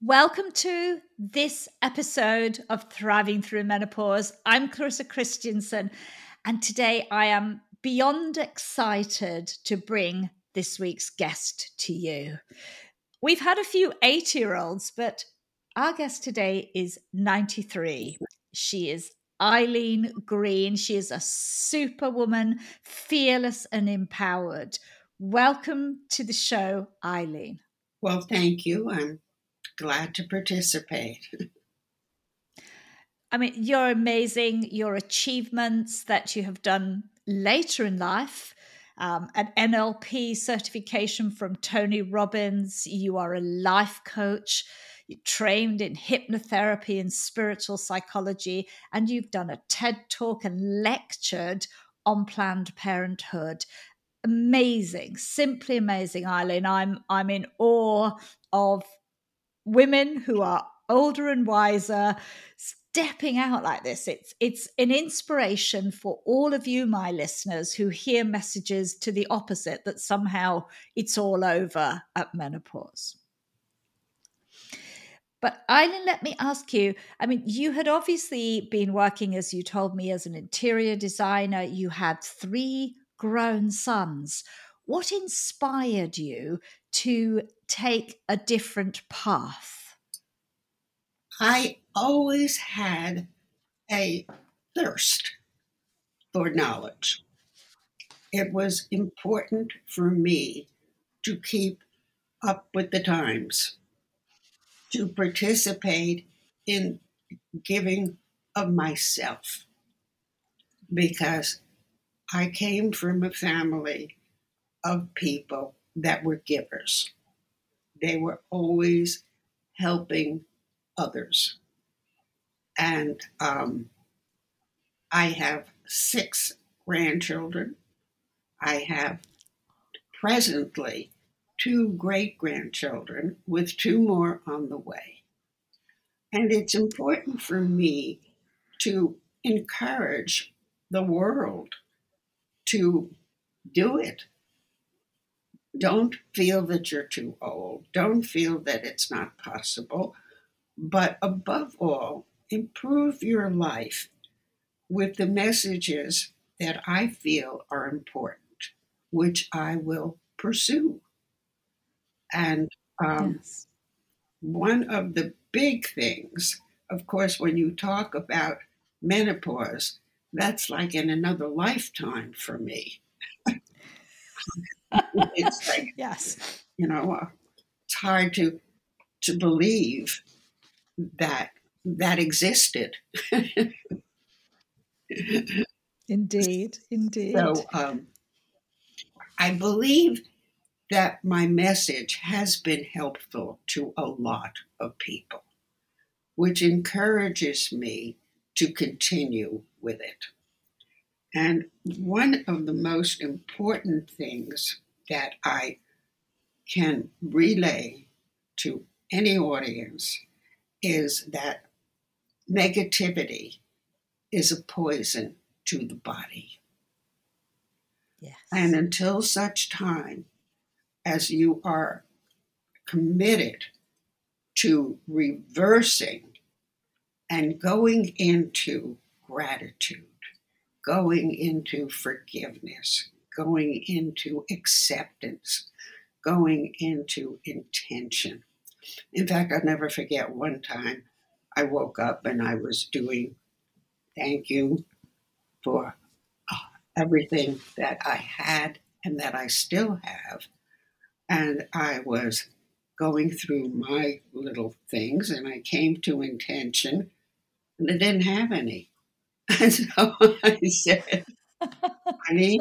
Welcome to this episode of Thriving Through Menopause. I'm Clarissa Christensen, and today I am beyond excited to bring this week's guest to you. We've had a few 80 year olds, but our guest today is 93. She is Eileen Green. She is a superwoman, fearless and empowered. Welcome to the show, Eileen. Well, thank you. I'm glad to participate. I mean, you're amazing. Your achievements that you have done later in life, um, an NLP certification from Tony Robbins. You are a life coach. You trained in hypnotherapy and spiritual psychology, and you've done a TED talk and lectured on Planned Parenthood. Amazing, simply amazing, Eileen. I'm I'm in awe of women who are older and wiser stepping out like this it's it's an inspiration for all of you my listeners who hear messages to the opposite that somehow it's all over at menopause but Eileen, let me ask you. I mean, you had obviously been working, as you told me, as an interior designer. You had three grown sons. What inspired you to take a different path? I always had a thirst for knowledge. It was important for me to keep up with the times, to participate in giving of myself, because I came from a family of people that were givers. They were always helping others. And um, I have six grandchildren. I have presently two great grandchildren with two more on the way. And it's important for me to encourage the world to do it don't feel that you're too old. Don't feel that it's not possible. But above all, improve your life with the messages that I feel are important, which I will pursue. And um, yes. one of the big things, of course, when you talk about menopause, that's like in another lifetime for me. it's like yes, you know, uh, it's hard to to believe that that existed. indeed, indeed. So um, I believe that my message has been helpful to a lot of people, which encourages me to continue with it. And one of the most important things that I can relay to any audience is that negativity is a poison to the body. Yes. And until such time as you are committed to reversing and going into gratitude, going into forgiveness, going into acceptance, going into intention. In fact, I'll never forget one time I woke up and I was doing thank you for uh, everything that I had and that I still have. And I was going through my little things and I came to intention and I didn't have any. And so I said, honey,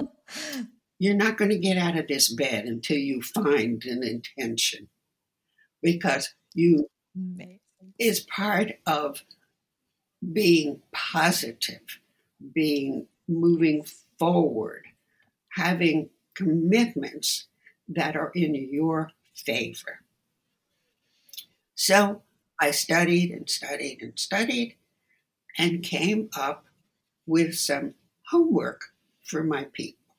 you're not going to get out of this bed until you find an intention because you Amazing. is part of being positive, being moving forward, having commitments that are in your favor. So I studied and studied and studied and came up with some homework for my people.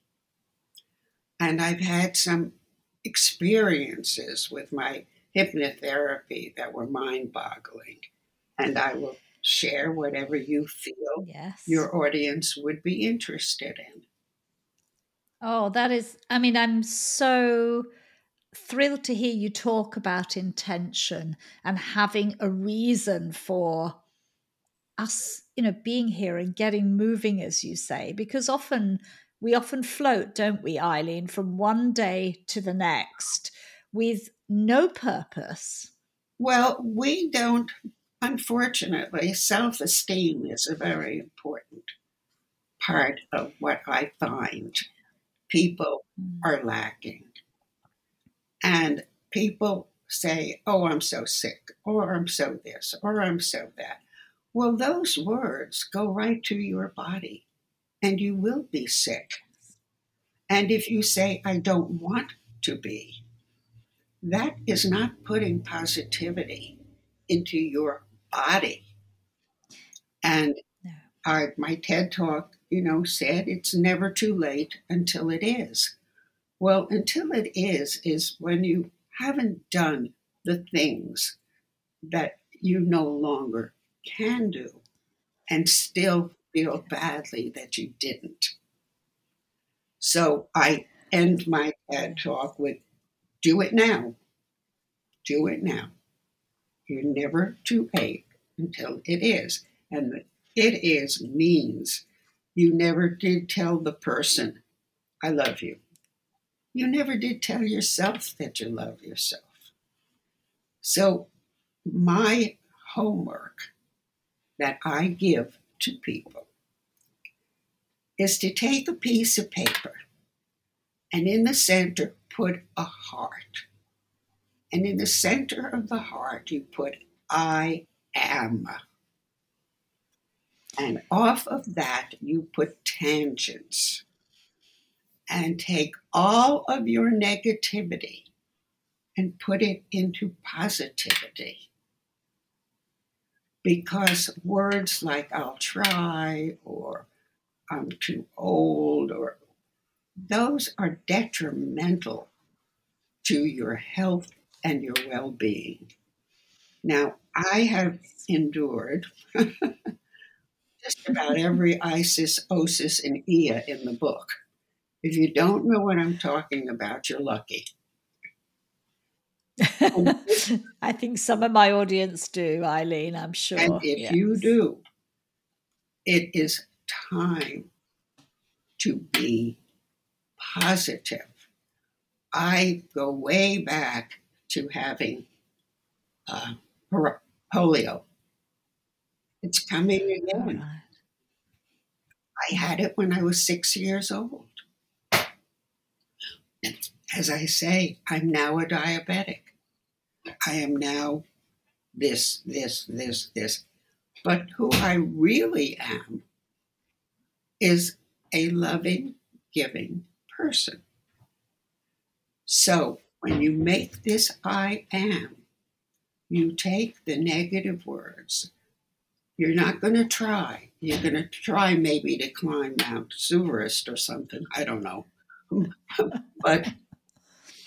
And I've had some experiences with my hypnotherapy that were mind boggling. And I will share whatever you feel yes. your audience would be interested in. Oh, that is, I mean, I'm so thrilled to hear you talk about intention and having a reason for us, you know, being here and getting moving, as you say, because often we often float, don't we, Eileen, from one day to the next with no purpose. Well, we don't, unfortunately, self esteem is a very important part of what I find people mm. are lacking. And people say, oh, I'm so sick, or I'm so this, or I'm so that. Well, those words go right to your body, and you will be sick. And if you say, I don't want to be, that is not putting positivity into your body. And I, my TED talk, you know, said it's never too late until it is. Well, until it is, is when you haven't done the things that you no longer can do and still feel badly that you didn't. So I end my TED talk with do it now. Do it now. You're never too late until it is. And it is means you never did tell the person, I love you. You never did tell yourself that you love yourself. So, my homework that I give to people is to take a piece of paper and in the center put a heart. And in the center of the heart, you put I am. And off of that, you put tangents and take all of your negativity and put it into positivity. Because words like I'll try or I'm too old or those are detrimental to your health and your well being. Now, I have endured just about every Isis, Osis, and Ea in the book. If you don't know what I'm talking about, you're lucky. I think some of my audience do, Eileen, I'm sure. And if yes. you do, it is time to be positive. I go way back to having uh, polio. It's coming again. I had it when I was six years old as I say, I'm now a diabetic. I am now this, this, this, this. But who I really am is a loving, giving person. So when you make this I am, you take the negative words. You're not going to try. You're going to try maybe to climb Mount Everest or something. I don't know. but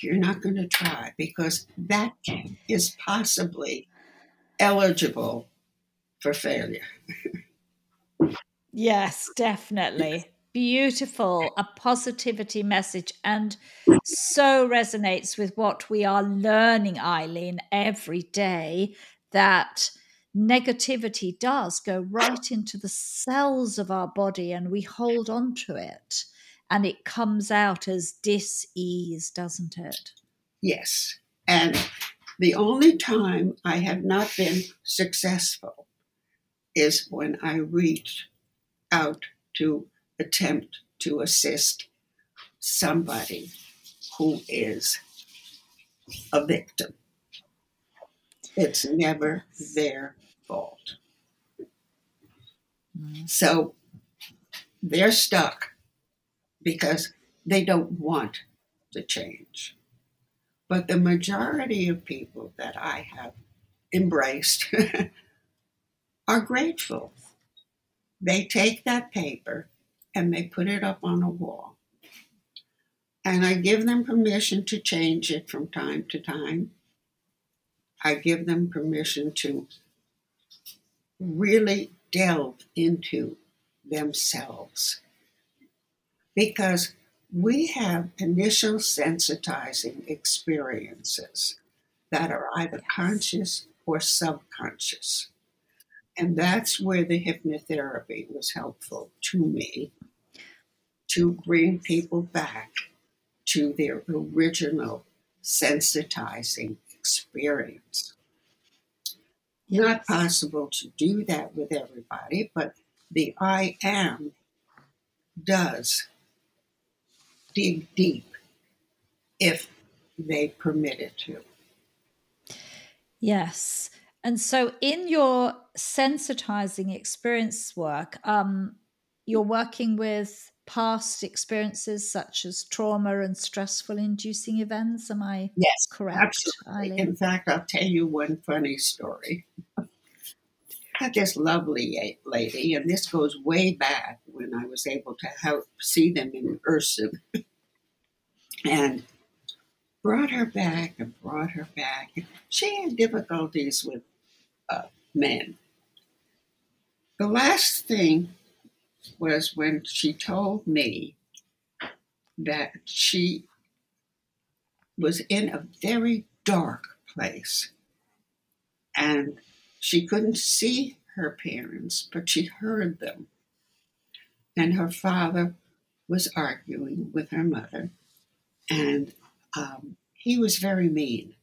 you're not going to try because that is possibly eligible for failure. yes, definitely. Beautiful, a positivity message, and so resonates with what we are learning, Eileen, every day that negativity does go right into the cells of our body and we hold on to it and it comes out as dis-ease, doesn't it? Yes. And the only time I have not been successful is when I reach out to attempt to assist somebody who is a victim. It's never their fault. Mm. So they're stuck because they don't want to change. But the majority of people that I have embraced are grateful. They take that paper and they put it up on a wall. And I give them permission to change it from time to time. I give them permission to really delve into themselves because we have initial sensitizing experiences that are either conscious or subconscious. And that's where the hypnotherapy was helpful to me to bring people back to their original sensitizing experience. Yes. Not possible to do that with everybody, but the I am does dig deep if they permit it to. Yes. And so, in your sensitizing experience work, um, you're working with past experiences such as trauma and stressful inducing events. Am I yes, correct? Absolutely. Eileen? In fact, I'll tell you one funny story. I Had this lovely lady, and this goes way back when I was able to help see them in person, and brought her back and brought her back. She had difficulties with uh, men. The last thing was when she told me that she was in a very dark place and she couldn't see her parents, but she heard them. And her father was arguing with her mother, and um, he was very mean.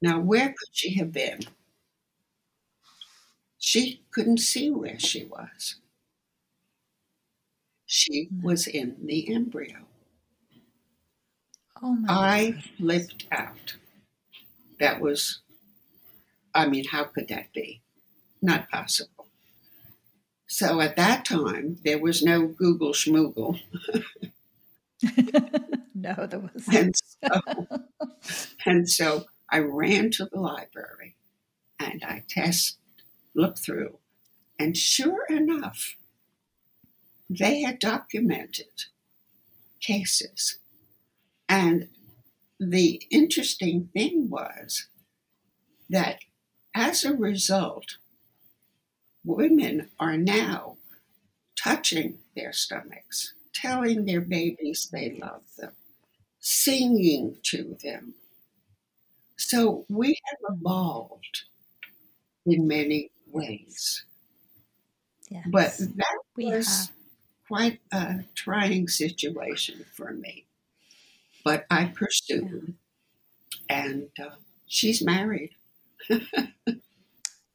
Now, where could she have been? She couldn't see where she was. She was in the embryo. Oh my I goodness. flipped out. That was, I mean, how could that be? Not possible. So at that time, there was no Google Schmoogle. no, there wasn't. And so, and so I ran to the library and I test looked through, and sure enough, they had documented cases. And the interesting thing was that as a result, women are now touching their stomachs, telling their babies they love them, singing to them. So we have evolved in many ways. Yes. But that we was have. quite a trying situation for me. But I pursued, yeah. and uh, she's married.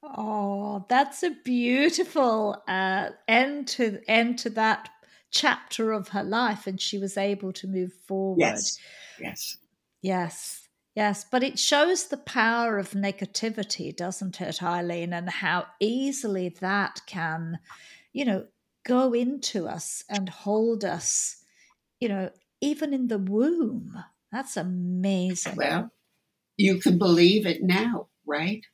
oh, that's a beautiful uh, end to end to that chapter of her life, and she was able to move forward. Yes, yes, yes. Yes, but it shows the power of negativity, doesn't it, Eileen, and how easily that can, you know, go into us and hold us, you know, even in the womb. That's amazing. Well, you can believe it now, right?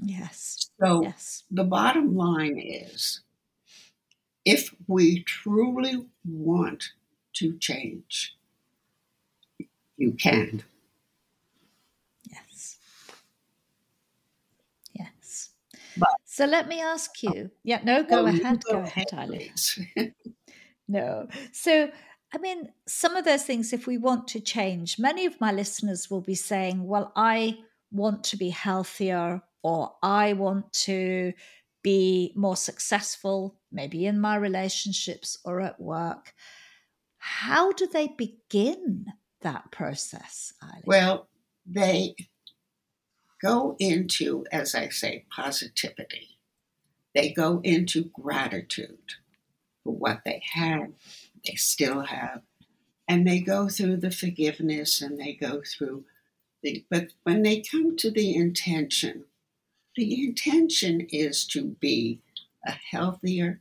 Yes. So yes. the bottom line is if we truly want to change, you can. Yes. Yes. But, so let me ask you. Yeah, no, go oh, ahead. Go, go ahead, Eileen. no. So, I mean, some of those things, if we want to change, many of my listeners will be saying, well, I want to be healthier or I want to be more successful, maybe in my relationships or at work. How do they begin that process, Eileen? Well, they go into, as I say, positivity. They go into gratitude for what they had, they still have, and they go through the forgiveness and they go through the, but when they come to the intention, the intention is to be a healthier,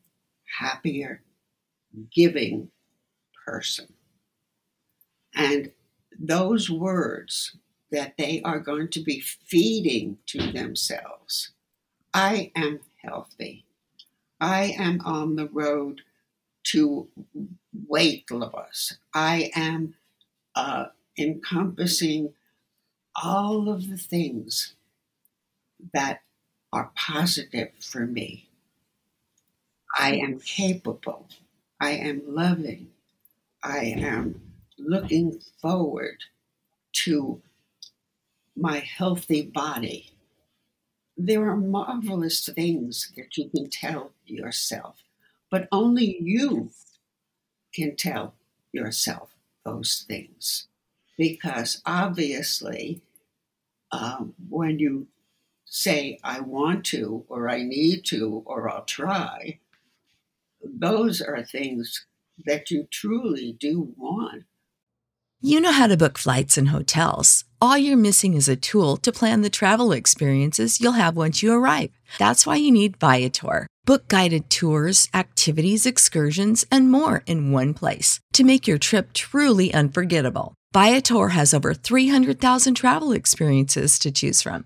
happier, giving person. And those words that they are going to be feeding to themselves. I am healthy. I am on the road to weight loss. I am uh, encompassing all of the things that are positive for me. I am capable. I am loving. I am looking forward to my healthy body. There are marvelous things that you can tell yourself, but only you can tell yourself those things. Because obviously, um, when you say, I want to, or I need to, or I'll try, those are things that you truly do want. You know how to book flights and hotels. All you're missing is a tool to plan the travel experiences you'll have once you arrive. That's why you need Viator. Book guided tours, activities, excursions, and more in one place to make your trip truly unforgettable. Viator has over 300,000 travel experiences to choose from.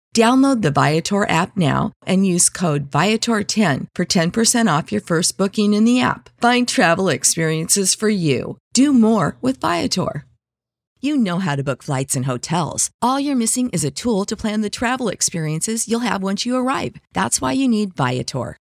Download the Viator app now and use code Viator10 for 10% off your first booking in the app. Find travel experiences for you. Do more with Viator. You know how to book flights and hotels. All you're missing is a tool to plan the travel experiences you'll have once you arrive. That's why you need Viator.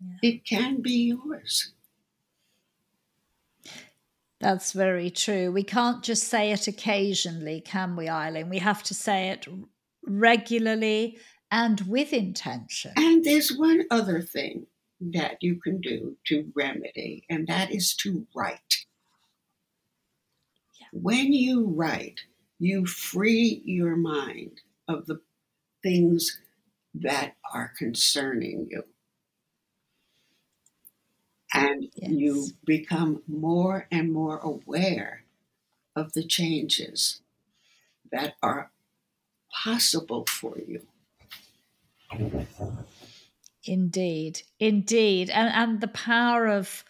yeah. it can be yours. That's very true. We can't just say it occasionally, can we, Eileen? We have to say it regularly and with intention. And there's one other thing that you can do to remedy, and that is to write. Yeah. When you write, you free your mind of the things that are concerning you and yes. you become more and more aware of the changes that are possible for you. Indeed, indeed. And, and the power of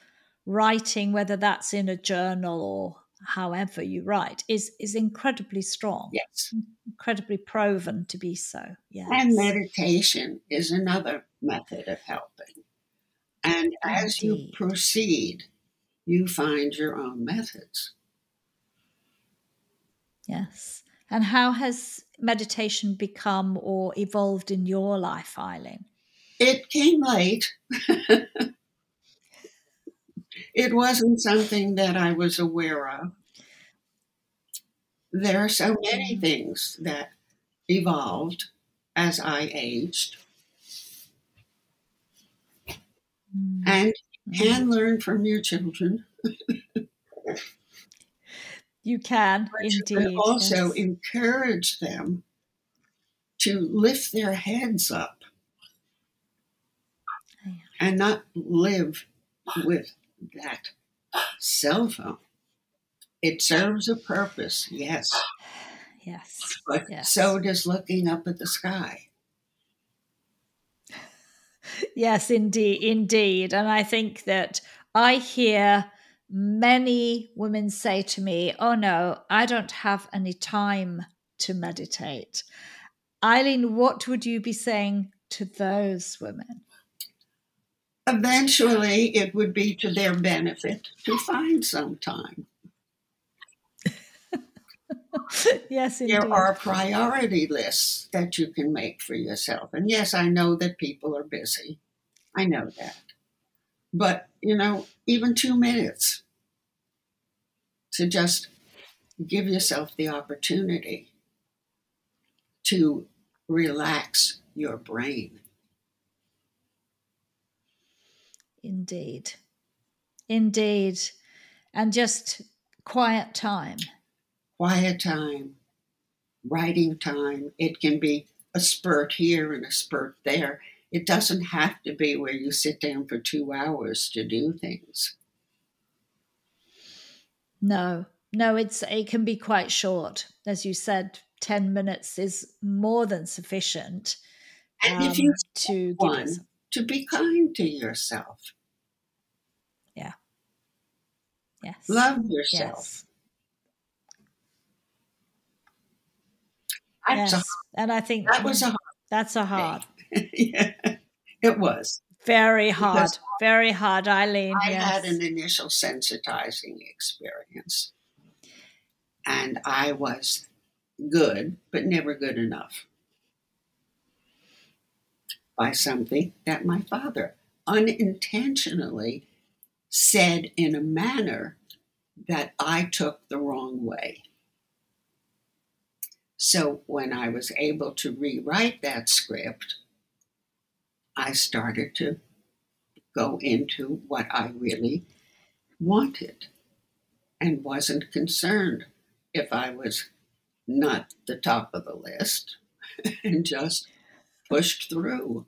writing, whether that's in a journal or however you write, is, is incredibly strong. Yes. Incredibly proven to be so. Yes. And meditation is another method of helping. And as you proceed, you find your own methods. Yes. And how has meditation become or evolved in your life, Eileen? It came late. it wasn't something that I was aware of. There are so many mm. things that evolved as I aged. Mm. and can mm. learn from your children. you can but indeed. You also yes. encourage them to lift their heads up and not live with that cell phone. It serves a purpose, yes. Yes. But yes. so does looking up at the sky. Yes, indeed, indeed. And I think that I hear many women say to me, Oh no, I don't have any time to meditate. Eileen, what would you be saying to those women? Eventually, it would be to their benefit to find some time. yes, indeed. There are priority lists that you can make for yourself. And yes, I know that people are busy. I know that. But, you know, even two minutes to just give yourself the opportunity to relax your brain. Indeed. Indeed. And just quiet time. Quiet time, writing time. It can be a spurt here and a spurt there. It doesn't have to be where you sit down for two hours to do things. No, no, it's it can be quite short. As you said, 10 minutes is more than sufficient and um, if you to one, to be kind to yourself. Yeah. Yes. Love yourself. Yes. Yes. and I think that was a hard that's a hard. yeah, it was very hard. Because very hard, Eileen. I yes. had an initial sensitizing experience, and I was good, but never good enough by something that my father unintentionally said in a manner that I took the wrong way. So when I was able to rewrite that script, I started to go into what I really wanted and wasn't concerned if I was not the top of the list and just pushed through.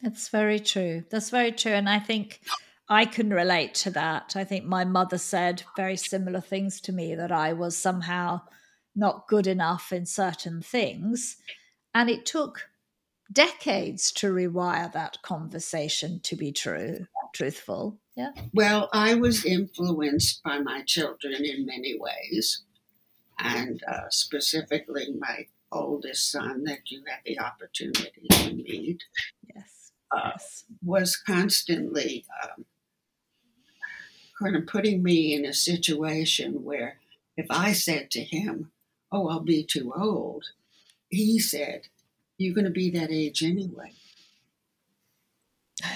That's very true. That's very true. And I think I can relate to that. I think my mother said very similar things to me that I was somehow not good enough in certain things. And it took decades to rewire that conversation to be true, truthful. Yeah. Well, I was influenced by my children in many ways, and uh, specifically my oldest son that you had the opportunity to meet. Yes. Uh, yes. Was constantly um, kind of putting me in a situation where if I said to him, Oh, I'll be too old, he said, You're going to be that age anyway.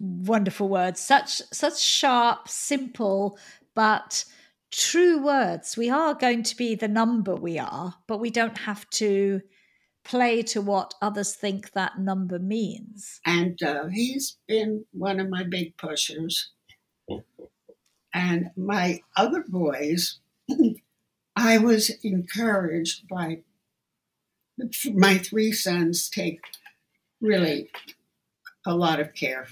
wonderful words. Such such sharp simple but true words. We are going to be the number we are but we don't have to play to what others think that number means. And uh, he's been one of my big pushers and my other boys i was encouraged by my three sons take really a lot of care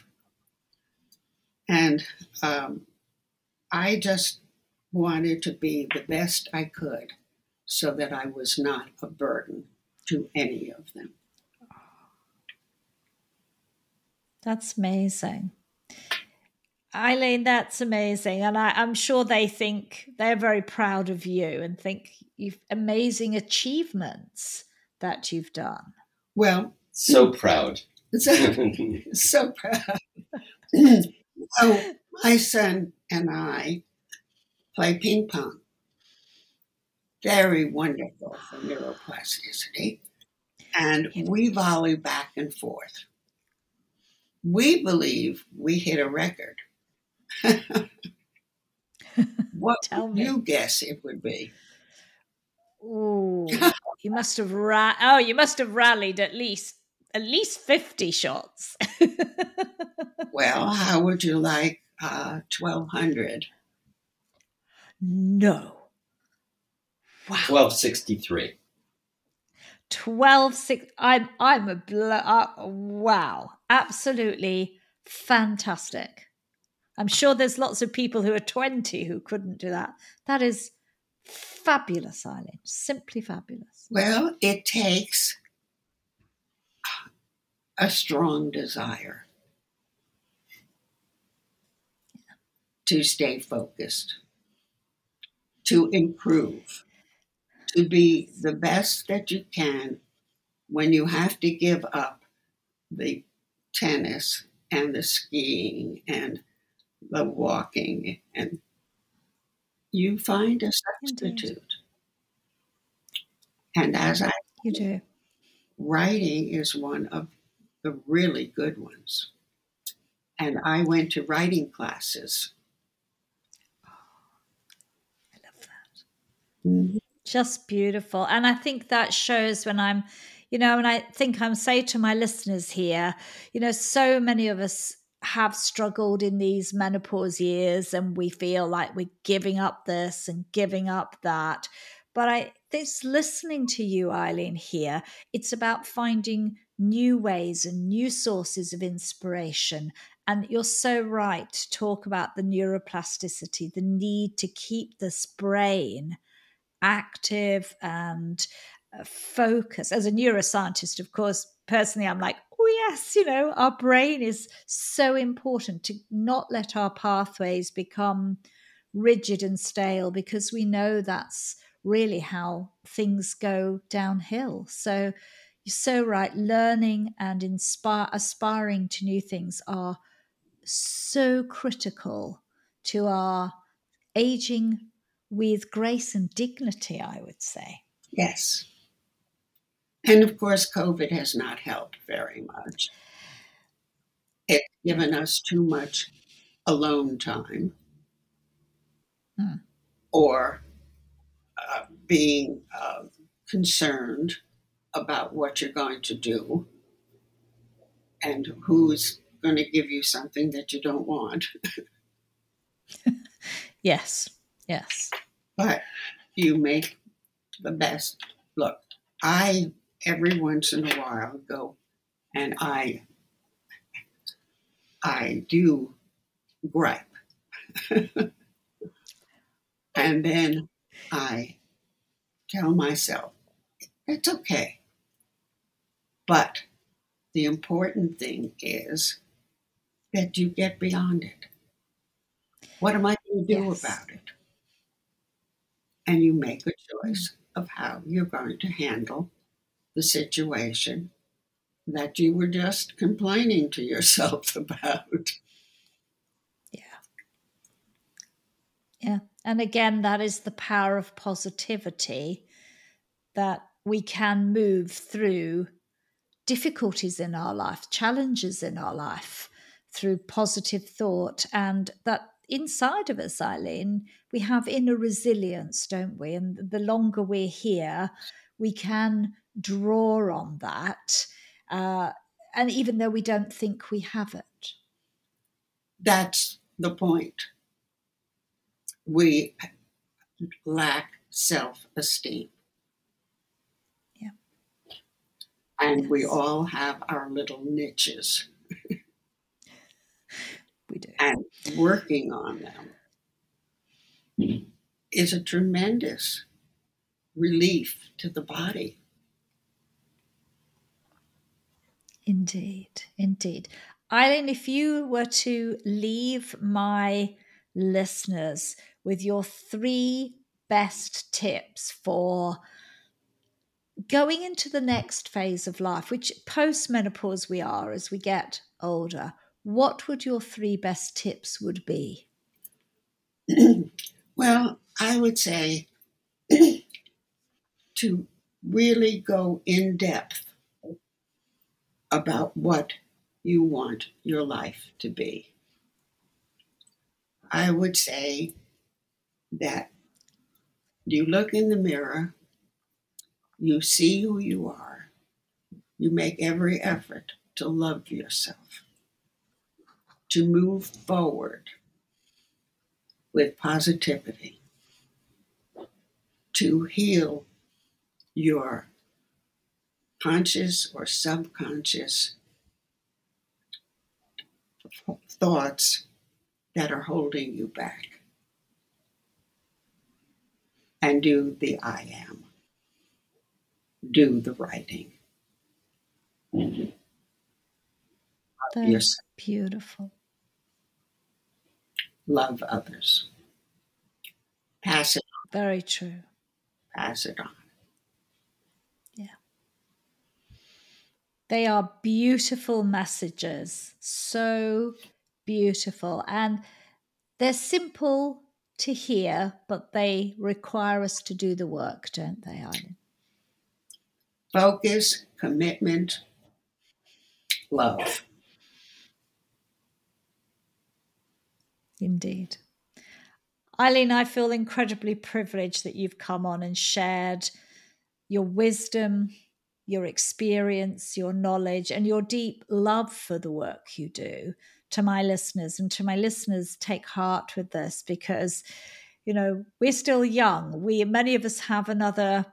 and um, I just wanted to be the best I could so that I was not a burden to any of them. That's amazing. Eileen, that's amazing. And I, am sure they think they're very proud of you and think you've amazing achievements that you've done. Well, so proud. So, so proud. Oh, my son and I play ping pong. Very wonderful for neuroplasticity. And we volley back and forth. We believe we hit a record. what Tell would me. you guess it would be? Oh, you must have ra- oh, you must have rallied at least at least 50 shots. well, how would you like uh, 1200? No. Wow. Twelve sixty three. Twelve six. I'm I'm a bl- uh, wow. Absolutely fantastic. I'm sure there's lots of people who are 20 who couldn't do that. That is fabulous, Eileen. Simply fabulous. Well, it takes a strong desire to stay focused, to improve, to be the best that you can when you have to give up the tennis and the skiing and the walking and you find a substitute. And as I you do, writing is one of the really good ones. And I went to writing classes. I love that. Mm-hmm. Just beautiful. And I think that shows when I'm You know, and I think I'm say to my listeners here, you know, so many of us have struggled in these menopause years and we feel like we're giving up this and giving up that. But I this listening to you, Eileen, here, it's about finding new ways and new sources of inspiration. And you're so right to talk about the neuroplasticity, the need to keep this brain active and uh, focus. As a neuroscientist, of course, personally, I'm like, oh, yes, you know, our brain is so important to not let our pathways become rigid and stale because we know that's really how things go downhill. So you're so right. Learning and inspire, aspiring to new things are so critical to our aging with grace and dignity, I would say. Yes. And of course, COVID has not helped very much. It's given us too much alone time hmm. or uh, being uh, concerned about what you're going to do and who's going to give you something that you don't want. yes, yes. But you make the best. Look, I every once in a while go and I I do gripe. and then I tell myself, it's okay. But the important thing is that you get beyond it. What am I going to do yes. about it? And you make a choice of how you're going to handle the situation that you were just complaining to yourself about. Yeah. Yeah. And again, that is the power of positivity that we can move through difficulties in our life, challenges in our life through positive thought. And that inside of us, Eileen, we have inner resilience, don't we? And the longer we're here, we can draw on that. Uh, and even though we don't think we have it. That's the point. We lack self esteem. Yeah. And yes. we all have our little niches. we do. And working on them is a tremendous relief to the body. Indeed, indeed. Eileen, if you were to leave my listeners with your three best tips for going into the next phase of life, which post menopause we are as we get older, what would your three best tips would be? well, I would say to really go in depth about what you want your life to be. I would say that you look in the mirror, you see who you are, you make every effort to love yourself, to move forward with positivity, to heal your conscious or subconscious thoughts that are holding you back. And do the I am. Do the writing. That's yes. beautiful. Love others. Pass it on. Very true. Pass it on. They are beautiful messages, so beautiful. And they're simple to hear, but they require us to do the work, don't they, Eileen? Focus, commitment, love. Indeed. Eileen, I feel incredibly privileged that you've come on and shared your wisdom, your experience, your knowledge, and your deep love for the work you do to my listeners. And to my listeners, take heart with this because, you know, we're still young. We, many of us have another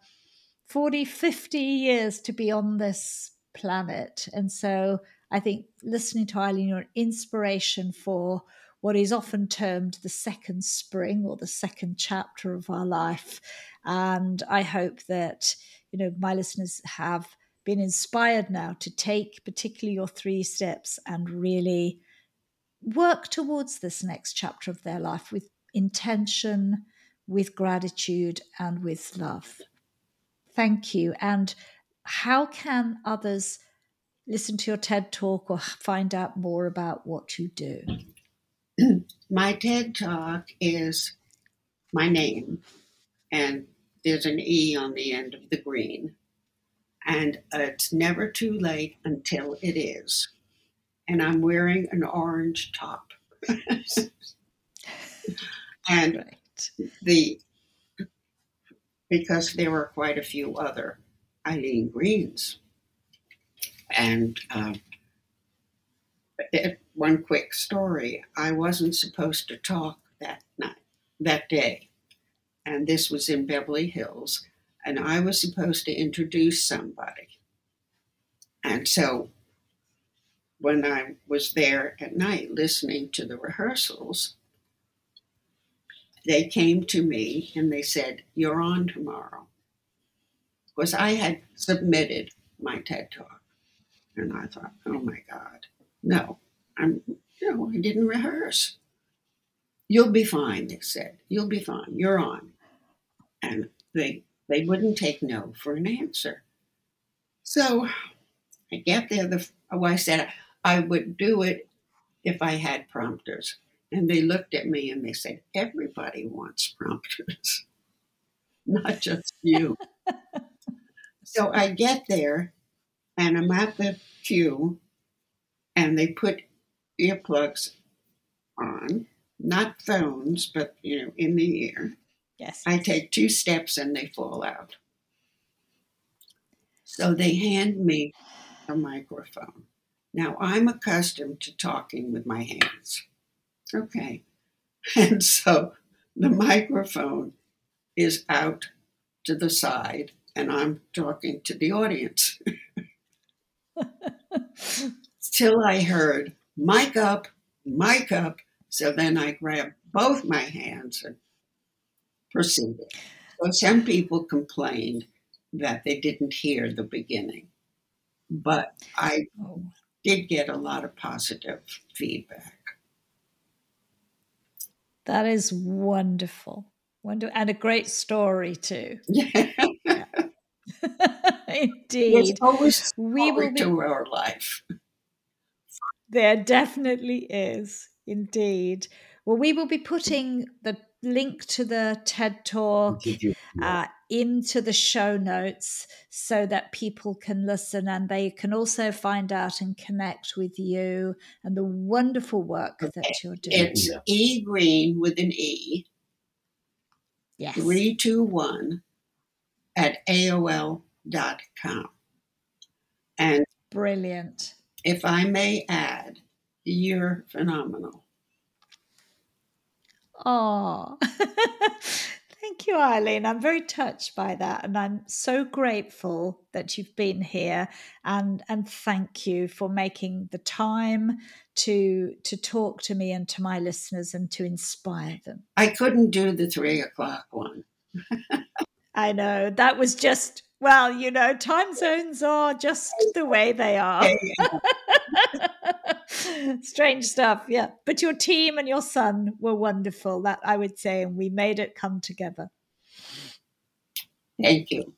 40, 50 years to be on this planet. And so I think listening to Eileen, you're an inspiration for what is often termed the second spring or the second chapter of our life. And I hope that, you know, my listeners have been inspired now to take particularly your three steps and really work towards this next chapter of their life with intention, with gratitude, and with love. Thank you. And how can others listen to your TED talk or find out more about what you do? my TED talk is my name, and there's an E on the end of the green. And it's never too late until it is. And I'm wearing an orange top. and right. the because there were quite a few other Eileen Greens. And uh, it, one quick story I wasn't supposed to talk that night, that day. And this was in Beverly Hills. And I was supposed to introduce somebody. And so when I was there at night listening to the rehearsals, they came to me and they said, You're on tomorrow. Because I had submitted my TED talk. And I thought, Oh my God, no, I'm, you know, I didn't rehearse. You'll be fine, they said. You'll be fine. You're on. And they they wouldn't take no for an answer. So I get there. The oh, I said I would do it if I had prompters. And they looked at me and they said, Everybody wants prompters, not just you. so I get there and I'm at the queue and they put earplugs on, not phones, but you know, in the ear. Yes. I take two steps and they fall out. So they hand me a microphone. Now I'm accustomed to talking with my hands. Okay. And so the microphone is out to the side and I'm talking to the audience. Till I heard, mic up, mic up. So then I grabbed both my hands and proceeded. So some people complained that they didn't hear the beginning, but I oh. did get a lot of positive feedback. That is wonderful. Wonderful. And a great story too. Yeah. Indeed. It's always we will be, to our life. There definitely is. Indeed. Well, we will be putting the link to the TED Talk uh, into the show notes so that people can listen and they can also find out and connect with you and the wonderful work okay. that you're doing. It's E Green with an E. Yes. 321 at AOL.com. And brilliant. If I may add, you're phenomenal. Oh, thank you, Eileen. I'm very touched by that, and I'm so grateful that you've been here. and And thank you for making the time to to talk to me and to my listeners and to inspire them. I couldn't do the three o'clock one. I know that was just well, you know, time zones are just the way they are. Strange stuff, yeah. But your team and your son were wonderful, that I would say, and we made it come together. Thank you.